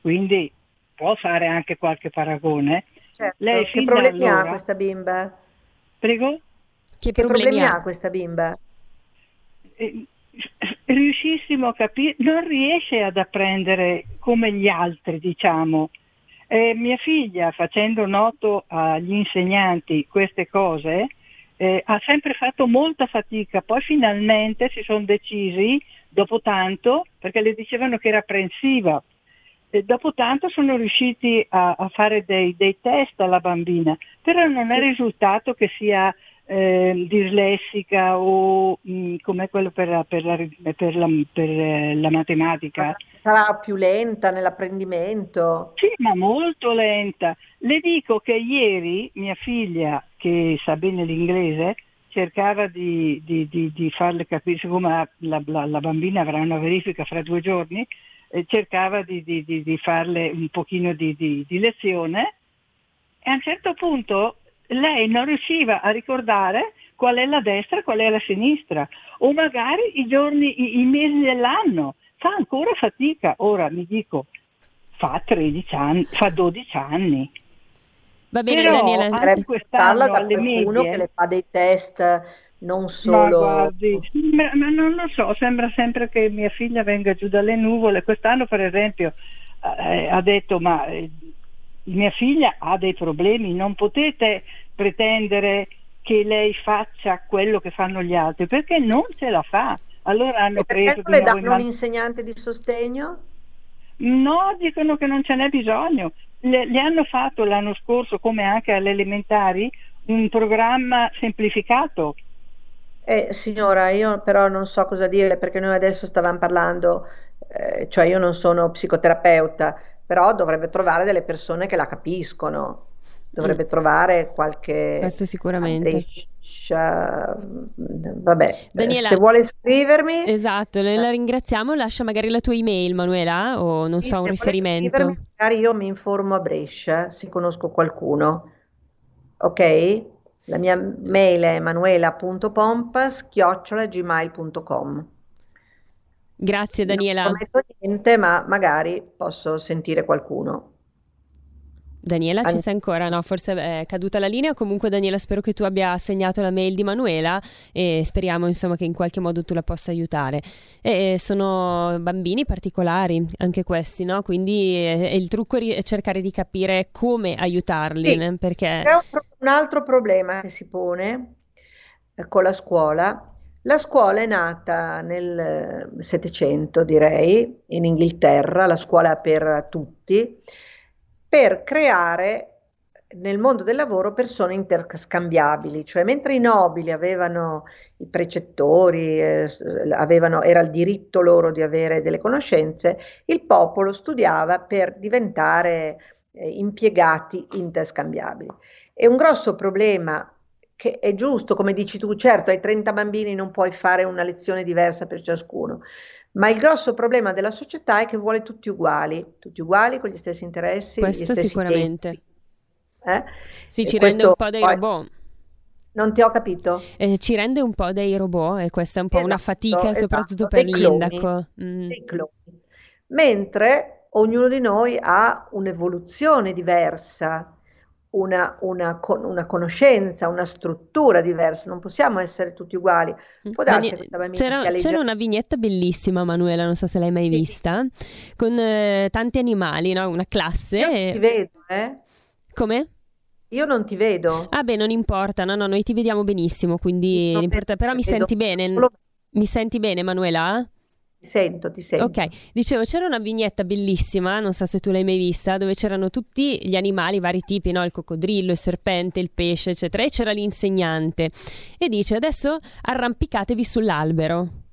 quindi può fare anche qualche paragone. Certo. Lei che problemi allora... ha questa bimba? Prego? Che, che problemi, problemi ha questa bimba? Eh, riuscissimo a capire, non riesce ad apprendere come gli altri, diciamo. Eh, mia figlia, facendo noto agli insegnanti queste cose, eh, ha sempre fatto molta fatica, poi finalmente si sono decisi, dopo tanto, perché le dicevano che era apprensiva, e dopo tanto sono riusciti a, a fare dei, dei, test alla bambina, però non sì. è risultato che sia eh, dislessica o mh, mm, come quello per, per, la, per, la, per eh, la, matematica. Sarà più lenta nell'apprendimento? Sì, ma molto lenta. Le dico che ieri mia figlia, che sa bene l'inglese, cercava di, di, di, di farle capire, siccome la, la, la bambina avrà una verifica fra due giorni, eh, cercava di, di, di, di, farle un pochino di, lezione e a un certo punto lei non riusciva a ricordare qual è la destra e qual è la sinistra o magari i giorni, i, i mesi dell'anno. Fa ancora fatica. Ora mi dico, fa 13 anni, fa 12 anni. Va bene, Però, Daniela. Anche quest'anno da alle qualcuno medie, che le fa dei test non solo... Ma guardi, ma, ma, non lo so, sembra sempre che mia figlia venga giù dalle nuvole. Quest'anno, per esempio, eh, ha detto, ma eh, mia figlia ha dei problemi, non potete pretendere che lei faccia quello che fanno gli altri, perché non ce la fa. Allora hanno e preso... le danno man- un insegnante di sostegno? No, dicono che non ce n'è bisogno. Le, le hanno fatto l'anno scorso, come anche alle elementari, un programma semplificato eh, signora, io però non so cosa dire perché noi adesso stavamo parlando, eh, cioè io non sono psicoterapeuta, però dovrebbe trovare delle persone che la capiscono, dovrebbe mm. trovare qualche... Questo sicuramente. Adescia, vabbè, Daniela, se vuole scrivermi... Esatto, la ringraziamo, lascia magari la tua email Manuela o non sì, so, un riferimento. Magari io mi informo a Brescia se conosco qualcuno, ok? La mia mail è emanuela.pompas-gmail.com Grazie Daniela. Non prometto niente, ma magari posso sentire qualcuno. Daniela, ci sei ancora? No, forse è caduta la linea. Comunque, Daniela, spero che tu abbia segnato la mail di Manuela e speriamo insomma che in qualche modo tu la possa aiutare. E sono bambini particolari, anche questi, no? Quindi eh, il trucco è cercare di capire come aiutarli. Sì, perché... C'è un, un altro problema che si pone eh, con la scuola. La scuola è nata nel Settecento, direi, in Inghilterra, la scuola per tutti per creare nel mondo del lavoro persone interscambiabili, cioè mentre i nobili avevano i precettori, eh, avevano, era il diritto loro di avere delle conoscenze, il popolo studiava per diventare eh, impiegati interscambiabili. E un grosso problema che è giusto, come dici tu, certo, hai 30 bambini non puoi fare una lezione diversa per ciascuno, ma il grosso problema della società è che vuole tutti uguali, tutti uguali con gli stessi interessi. Questo stessi sicuramente. Eh? Sì, e ci rende un po' dei poi... robot. Non ti ho capito. Eh, ci rende un po' dei robot e questa è un po' esatto, una fatica, esatto, soprattutto per l'indaco. Mm. Mentre ognuno di noi ha un'evoluzione diversa una, una, una, conoscenza, una struttura diversa, non possiamo essere tutti uguali. Può darsi Dani- c'era, c'era, una vignetta bellissima, Manuela, non so se l'hai mai sì. vista, con eh, tanti animali, no? una classe. Io e... ti vedo, eh? Come? Io non ti vedo. Ah beh, non importa, no, no, noi ti vediamo benissimo, quindi importa... però mi senti bene? Solo... Mi senti bene, Manuela? Ti sento, ti sento. Ok, dicevo, c'era una vignetta bellissima, non so se tu l'hai mai vista, dove c'erano tutti gli animali, vari tipi, no? il coccodrillo, il serpente, il pesce, eccetera, e c'era l'insegnante. E dice, adesso arrampicatevi sull'albero.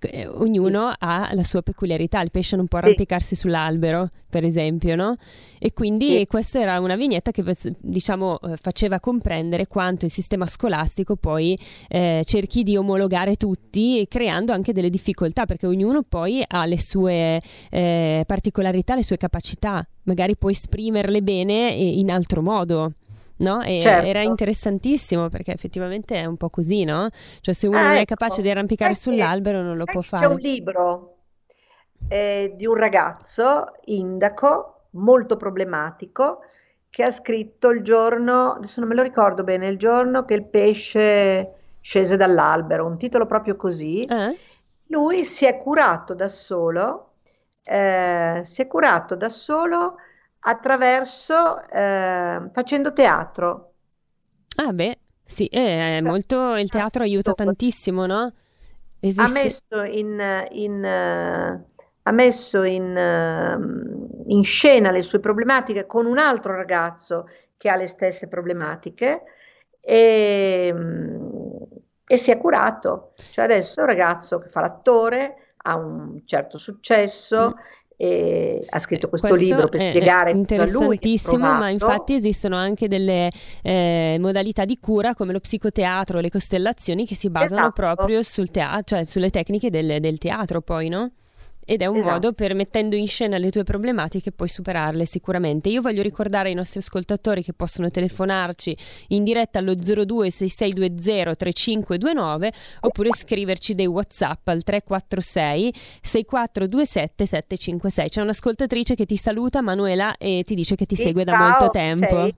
Eh, ognuno sì. ha la sua peculiarità, il pesce non può arrampicarsi sì. sull'albero, per esempio, no? E quindi sì. questa era una vignetta che diciamo eh, faceva comprendere quanto il sistema scolastico poi eh, cerchi di omologare tutti, creando anche delle difficoltà, perché ognuno poi ha le sue eh, particolarità, le sue capacità, magari può esprimerle bene in altro modo no? E certo. era interessantissimo perché effettivamente è un po' così, no? Cioè se uno ah, non è ecco. capace di arrampicare sai sull'albero non lo può fare. C'è un libro eh, di un ragazzo indaco molto problematico che ha scritto il giorno, adesso non me lo ricordo bene, il giorno che il pesce scese dall'albero, un titolo proprio così. Eh? Lui si è curato da solo, eh, si è curato da solo attraverso eh, facendo teatro. Ah beh, sì, è eh, molto, il teatro aiuta tantissimo, no? Esiste... Ha messo in, in, uh, ha messo in, uh, in, scena le sue problematiche con un altro ragazzo che ha le stesse problematiche e, um, e si è curato. Cioè adesso è un ragazzo che fa l'attore, ha un certo successo. Mm e ha scritto questo, questo libro per spiegare interessantissimo, ma infatti esistono anche delle eh, modalità di cura come lo psicoteatro, le costellazioni che si basano esatto. proprio sul teatro, cioè sulle tecniche del, del teatro poi, no? Ed è un esatto. modo per mettendo in scena le tue problematiche puoi superarle sicuramente. Io voglio ricordare ai nostri ascoltatori che possono telefonarci in diretta allo 026620 3529 oppure scriverci dei WhatsApp al 346 6427 756. C'è un'ascoltatrice che ti saluta, Manuela, e ti dice che ti sì, segue ciao, da molto tempo.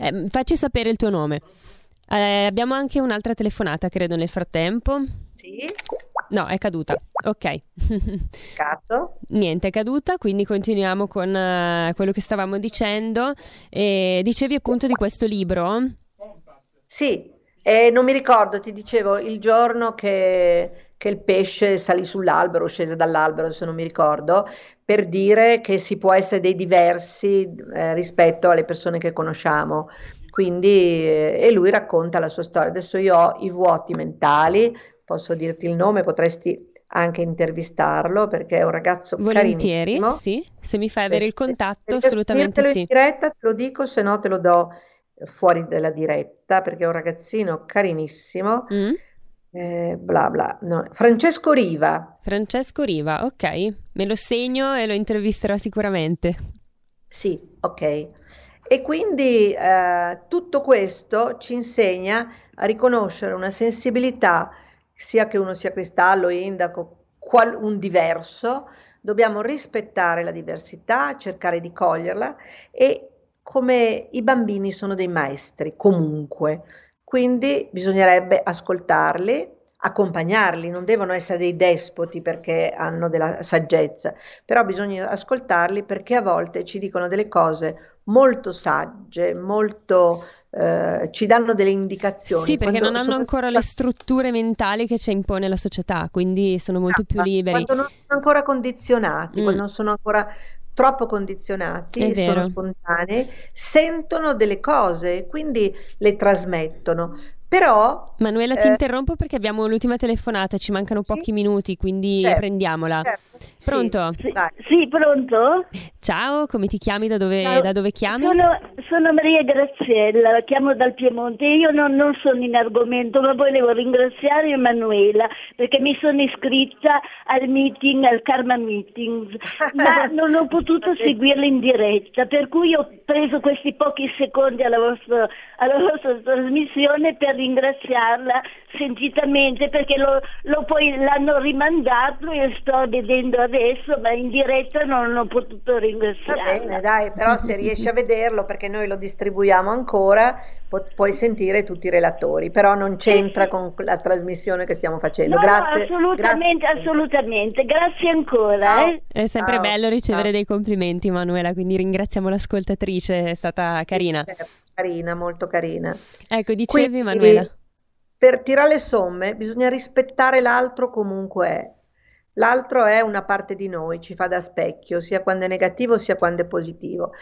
Eh, facci sapere il tuo nome. Eh, abbiamo anche un'altra telefonata, credo, nel frattempo. Sì. No, è caduta. Ok. Cazzo. Niente, è caduta, quindi continuiamo con uh, quello che stavamo dicendo. E dicevi appunto di questo libro? Sì, e non mi ricordo, ti dicevo, il giorno che, che il pesce salì sull'albero, scese dall'albero, se non mi ricordo, per dire che si può essere dei diversi eh, rispetto alle persone che conosciamo. Quindi, eh, e lui racconta la sua storia. Adesso io ho i vuoti mentali, posso dirti il nome, potresti anche intervistarlo perché è un ragazzo Volentieri, sì. Se mi fai avere il contatto, assolutamente sì. in diretta te lo dico, se no te lo do fuori dalla diretta perché è un ragazzino carinissimo. Mm. Eh, bla bla. No. Francesco Riva. Francesco Riva, ok. Me lo segno e lo intervisterò sicuramente. Sì, ok. E quindi eh, tutto questo ci insegna a riconoscere una sensibilità, sia che uno sia cristallo, indaco, qual, un diverso, dobbiamo rispettare la diversità, cercare di coglierla e come i bambini sono dei maestri comunque, quindi bisognerebbe ascoltarli, accompagnarli, non devono essere dei despoti perché hanno della saggezza, però bisogna ascoltarli perché a volte ci dicono delle cose molto sagge, molto eh, ci danno delle indicazioni. Sì, perché quando, non hanno ancora le strutture mentali che ci impone la società, quindi sono molto più liberi. Quando non sono ancora condizionati, mm. quando non sono ancora troppo condizionati, sono spontanei, sentono delle cose, quindi le trasmettono. Però Manuela ti eh, interrompo perché abbiamo l'ultima telefonata, ci mancano sì? pochi minuti, quindi certo, prendiamola. Certo. Pronto? Sì, sì, pronto? Ciao, come ti chiami? Da dove, da dove chiami? Sono, sono, Maria Graziella, chiamo dal Piemonte. Io non, non, sono in argomento, ma volevo ringraziare Emanuela perché mi sono iscritta al meeting, al Karma Meetings, ma non ho potuto seguirla in diretta, per cui ho preso questi pochi secondi alla vostra, alla vostra trasmissione per ringraziarla sentitamente perché lo, lo poi l'hanno rimandato e sto vedendo adesso, ma in diretta non ho potuto ringraziarla. Va bene, dai, però se riesci a vederlo perché noi lo distribuiamo ancora, puoi sentire tutti i relatori, però non c'entra eh, con la trasmissione che stiamo facendo. No, grazie. No, assolutamente, grazie. assolutamente. Grazie ancora. Eh. È sempre Ciao. bello ricevere Ciao. dei complimenti, Manuela, quindi ringraziamo l'ascoltatrice, è stata carina. Sì, carina, molto carina. Ecco, dicevi Quindi, Manuela. Per tirare le somme bisogna rispettare l'altro comunque è. L'altro è una parte di noi, ci fa da specchio, sia quando è negativo sia quando è positivo.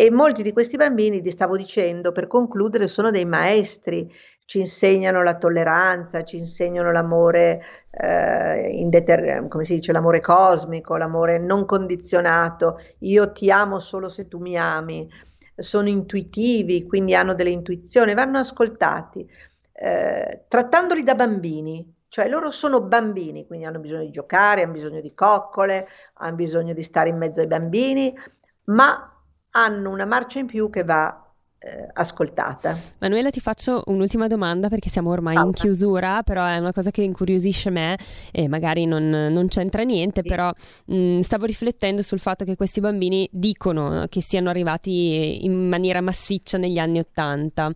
E molti di questi bambini, ti stavo dicendo, per concludere, sono dei maestri, ci insegnano la tolleranza, ci insegnano l'amore, eh, indeter- come si dice, l'amore cosmico, l'amore non condizionato, io ti amo solo se tu mi ami. Sono intuitivi, quindi hanno delle intuizioni, vanno ascoltati, eh, trattandoli da bambini, cioè loro sono bambini, quindi hanno bisogno di giocare, hanno bisogno di coccole, hanno bisogno di stare in mezzo ai bambini, ma hanno una marcia in più che va eh, ascoltata. Manuela ti faccio un'ultima domanda perché siamo ormai Pauta. in chiusura, però è una cosa che incuriosisce me e magari non, non c'entra niente, sì. però mh, mm, stavo riflettendo sul fatto che questi bambini dicono che siano arrivati in maniera massiccia negli anni Ottanta.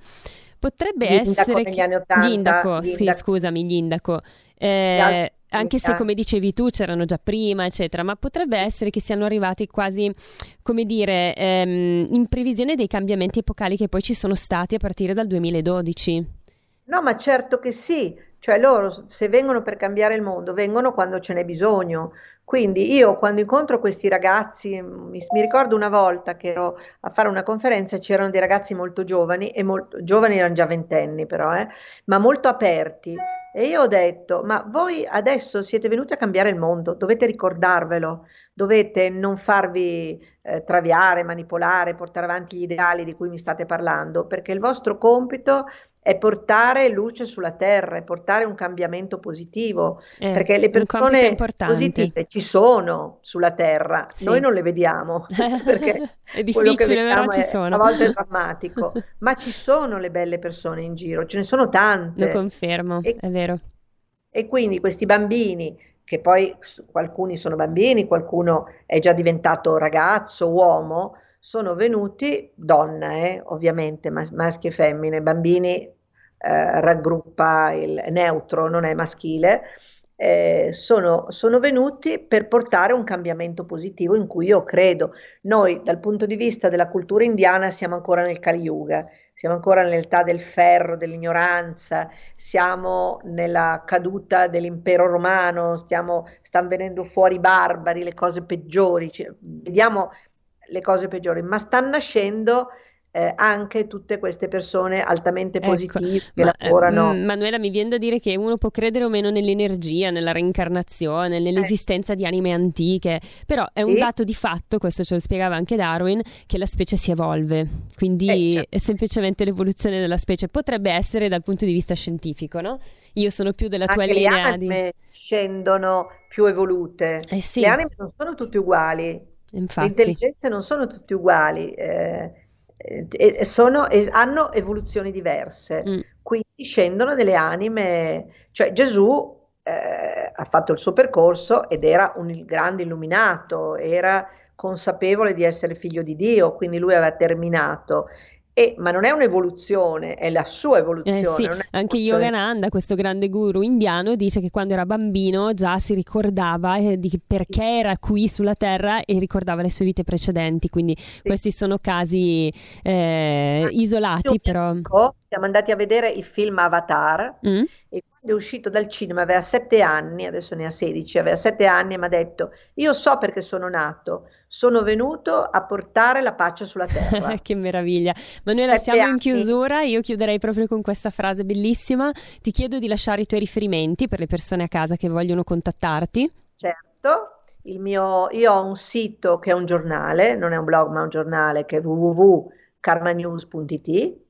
Potrebbe gli essere... Negli anni 80, gli indaco, gli indaco. Sì, scusami, gli indaco. Eh, anche se come dicevi tu c'erano già prima, eccetera, ma potrebbe essere che siano arrivati quasi, come dire, ehm, in previsione dei cambiamenti epocali che poi ci sono stati a partire dal 2012. No, ma certo che sì, cioè loro se vengono per cambiare il mondo, vengono quando ce n'è bisogno, Quindi io quando incontro questi ragazzi, mi, mi, ricordo una volta che ero a fare una conferenza, c'erano dei ragazzi molto giovani, e molto, giovani erano già ventenni però, eh, ma molto aperti. E io ho detto, ma voi adesso siete venuti a cambiare il mondo, dovete ricordarvelo, dovete non farvi eh, traviare, manipolare, portare avanti gli ideali di cui mi state parlando, perché il vostro compito è portare luce sulla terra, è portare un cambiamento positivo, eh, perché le persone positive ci sono sulla terra, sì. noi non le vediamo, perché è difficile, però ci sono. A volte è drammatico, ma ci sono le belle persone in giro, ce ne sono tante. Lo confermo, e, è vero. E quindi questi bambini, che poi alcuni sono bambini, qualcuno è già diventato ragazzo, uomo, sono venuti, donne eh, ovviamente, mas- maschi e femmine, bambini eh, raggruppa il neutro, non è maschile, eh, sono, sono, venuti per portare un cambiamento positivo in cui io credo. Noi dal punto di vista della cultura indiana siamo ancora nel Kali Yuga, siamo ancora nell'età del ferro, dell'ignoranza, siamo nella caduta dell'impero romano, stiamo, stanno venendo fuori i barbari, le cose peggiori, cioè, vediamo le cose peggiori, ma stanno nascendo eh, anche tutte queste persone altamente ecco, positive ecco, che ma, lavorano. Eh, Manuela, mi viene da dire che uno può credere o meno nell'energia, nella reincarnazione, nell'esistenza eh. di anime antiche, però è un sì. dato di fatto, questo ce lo spiegava anche Darwin, che la specie si evolve, quindi eh, certo. è semplicemente l'evoluzione della specie. Potrebbe essere dal punto di vista scientifico, no? Io sono più della tua anche linea. Le anime di... scendono più evolute. Eh sì. Le anime non sono tutte uguali. Infatti. Le intelligenze non sono tutte uguali, eh, eh, sono, eh, hanno evoluzioni diverse, mm. quindi scendono delle anime, cioè Gesù eh, ha fatto il suo percorso ed era un grande illuminato, era consapevole di essere figlio di Dio, quindi lui aveva terminato e, ma non è un'evoluzione, è la sua evoluzione. Eh sì, anche Yogananda, questo grande guru indiano, dice che quando era bambino già si ricordava eh, di perché era qui sulla Terra e ricordava le sue vite precedenti. Quindi sì. questi sono casi eh, isolati, però. Siamo andati a vedere il film Avatar mm. È uscito dal cinema aveva sette anni, adesso ne ha 16, aveva sette anni e mi ha detto: Io so perché sono nato sono venuto a portare la pace sulla terra. che meraviglia. Manuela, Sette siamo anni. in chiusura, io chiuderei proprio con questa frase bellissima. Ti chiedo di lasciare i tuoi riferimenti per le persone a casa che vogliono contattarti. Certo, mio, io ho un sito che è un giornale, non è un blog ma un giornale che è www.karmanews.it.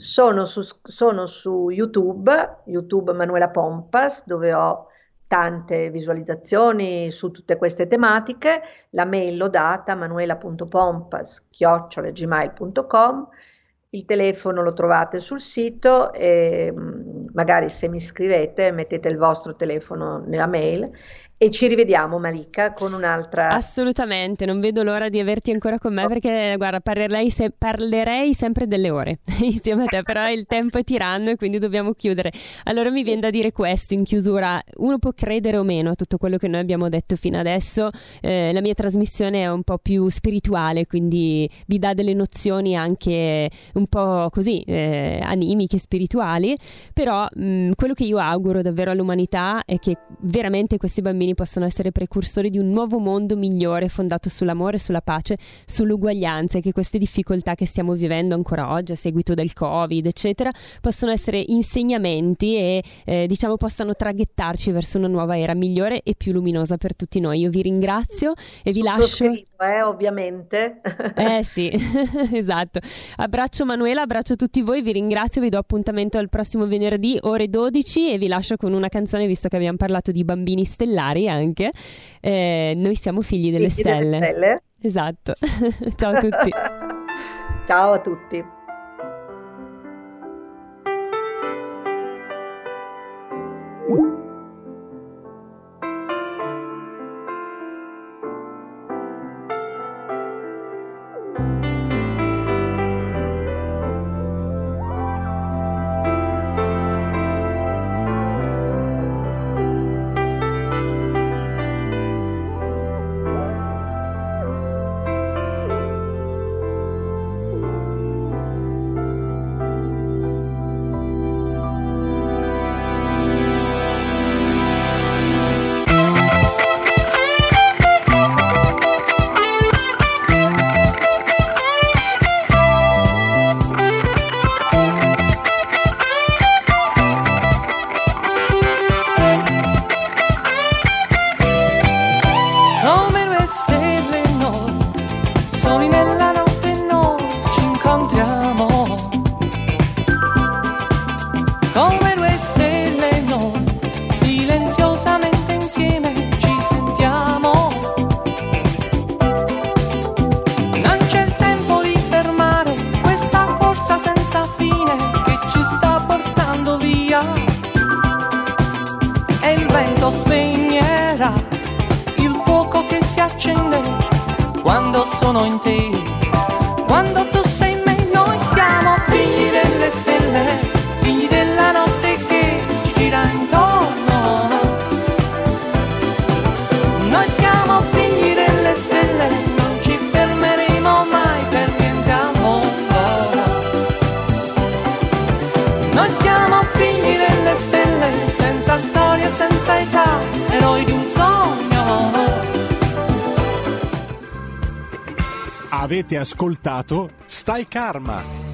Sono su, sono su YouTube, YouTube Manuela Pompas, dove ho tante visualizzazioni su tutte queste tematiche, la mail l'ho data manuela.pompas.gmail.com, il telefono lo trovate sul sito e mm, magari se mi scrivete mettete il vostro telefono nella mail e ci rivediamo Malika con un'altra. Assolutamente, non vedo l'ora di averti ancora con me perché guarda, parlerei, se... parlerei sempre delle ore insieme a te, però il tempo è tiranno e quindi dobbiamo chiudere. Allora mi viene da dire questo in chiusura, uno può credere o meno a tutto quello che noi abbiamo detto fino adesso, eh, la mia trasmissione è un po' più spirituale, quindi vi dà delle nozioni anche un po' così eh, animiche, spirituali, però mh, quello che io auguro davvero all'umanità è che veramente questi bambini bambini possano essere precursori di un nuovo mondo migliore fondato sull'amore, sulla pace, sull'uguaglianza e che queste difficoltà che stiamo vivendo ancora oggi a seguito del Covid, eccetera, possano essere insegnamenti e eh, diciamo possano traghettarci verso una nuova era migliore e più luminosa per tutti noi. Io vi ringrazio e vi lascio. Eh, ovviamente. eh sì, esatto. Abbraccio Manuela, abbraccio tutti voi, vi ringrazio, vi do appuntamento al prossimo venerdì ore 12 e vi lascio con una canzone visto che abbiamo parlato di bambini stellari noi anche, eh, noi siamo figli delle figli stelle. Delle stelle. Esatto. Ciao a tutti. Ciao a tutti. thank ascoltato Stai Karma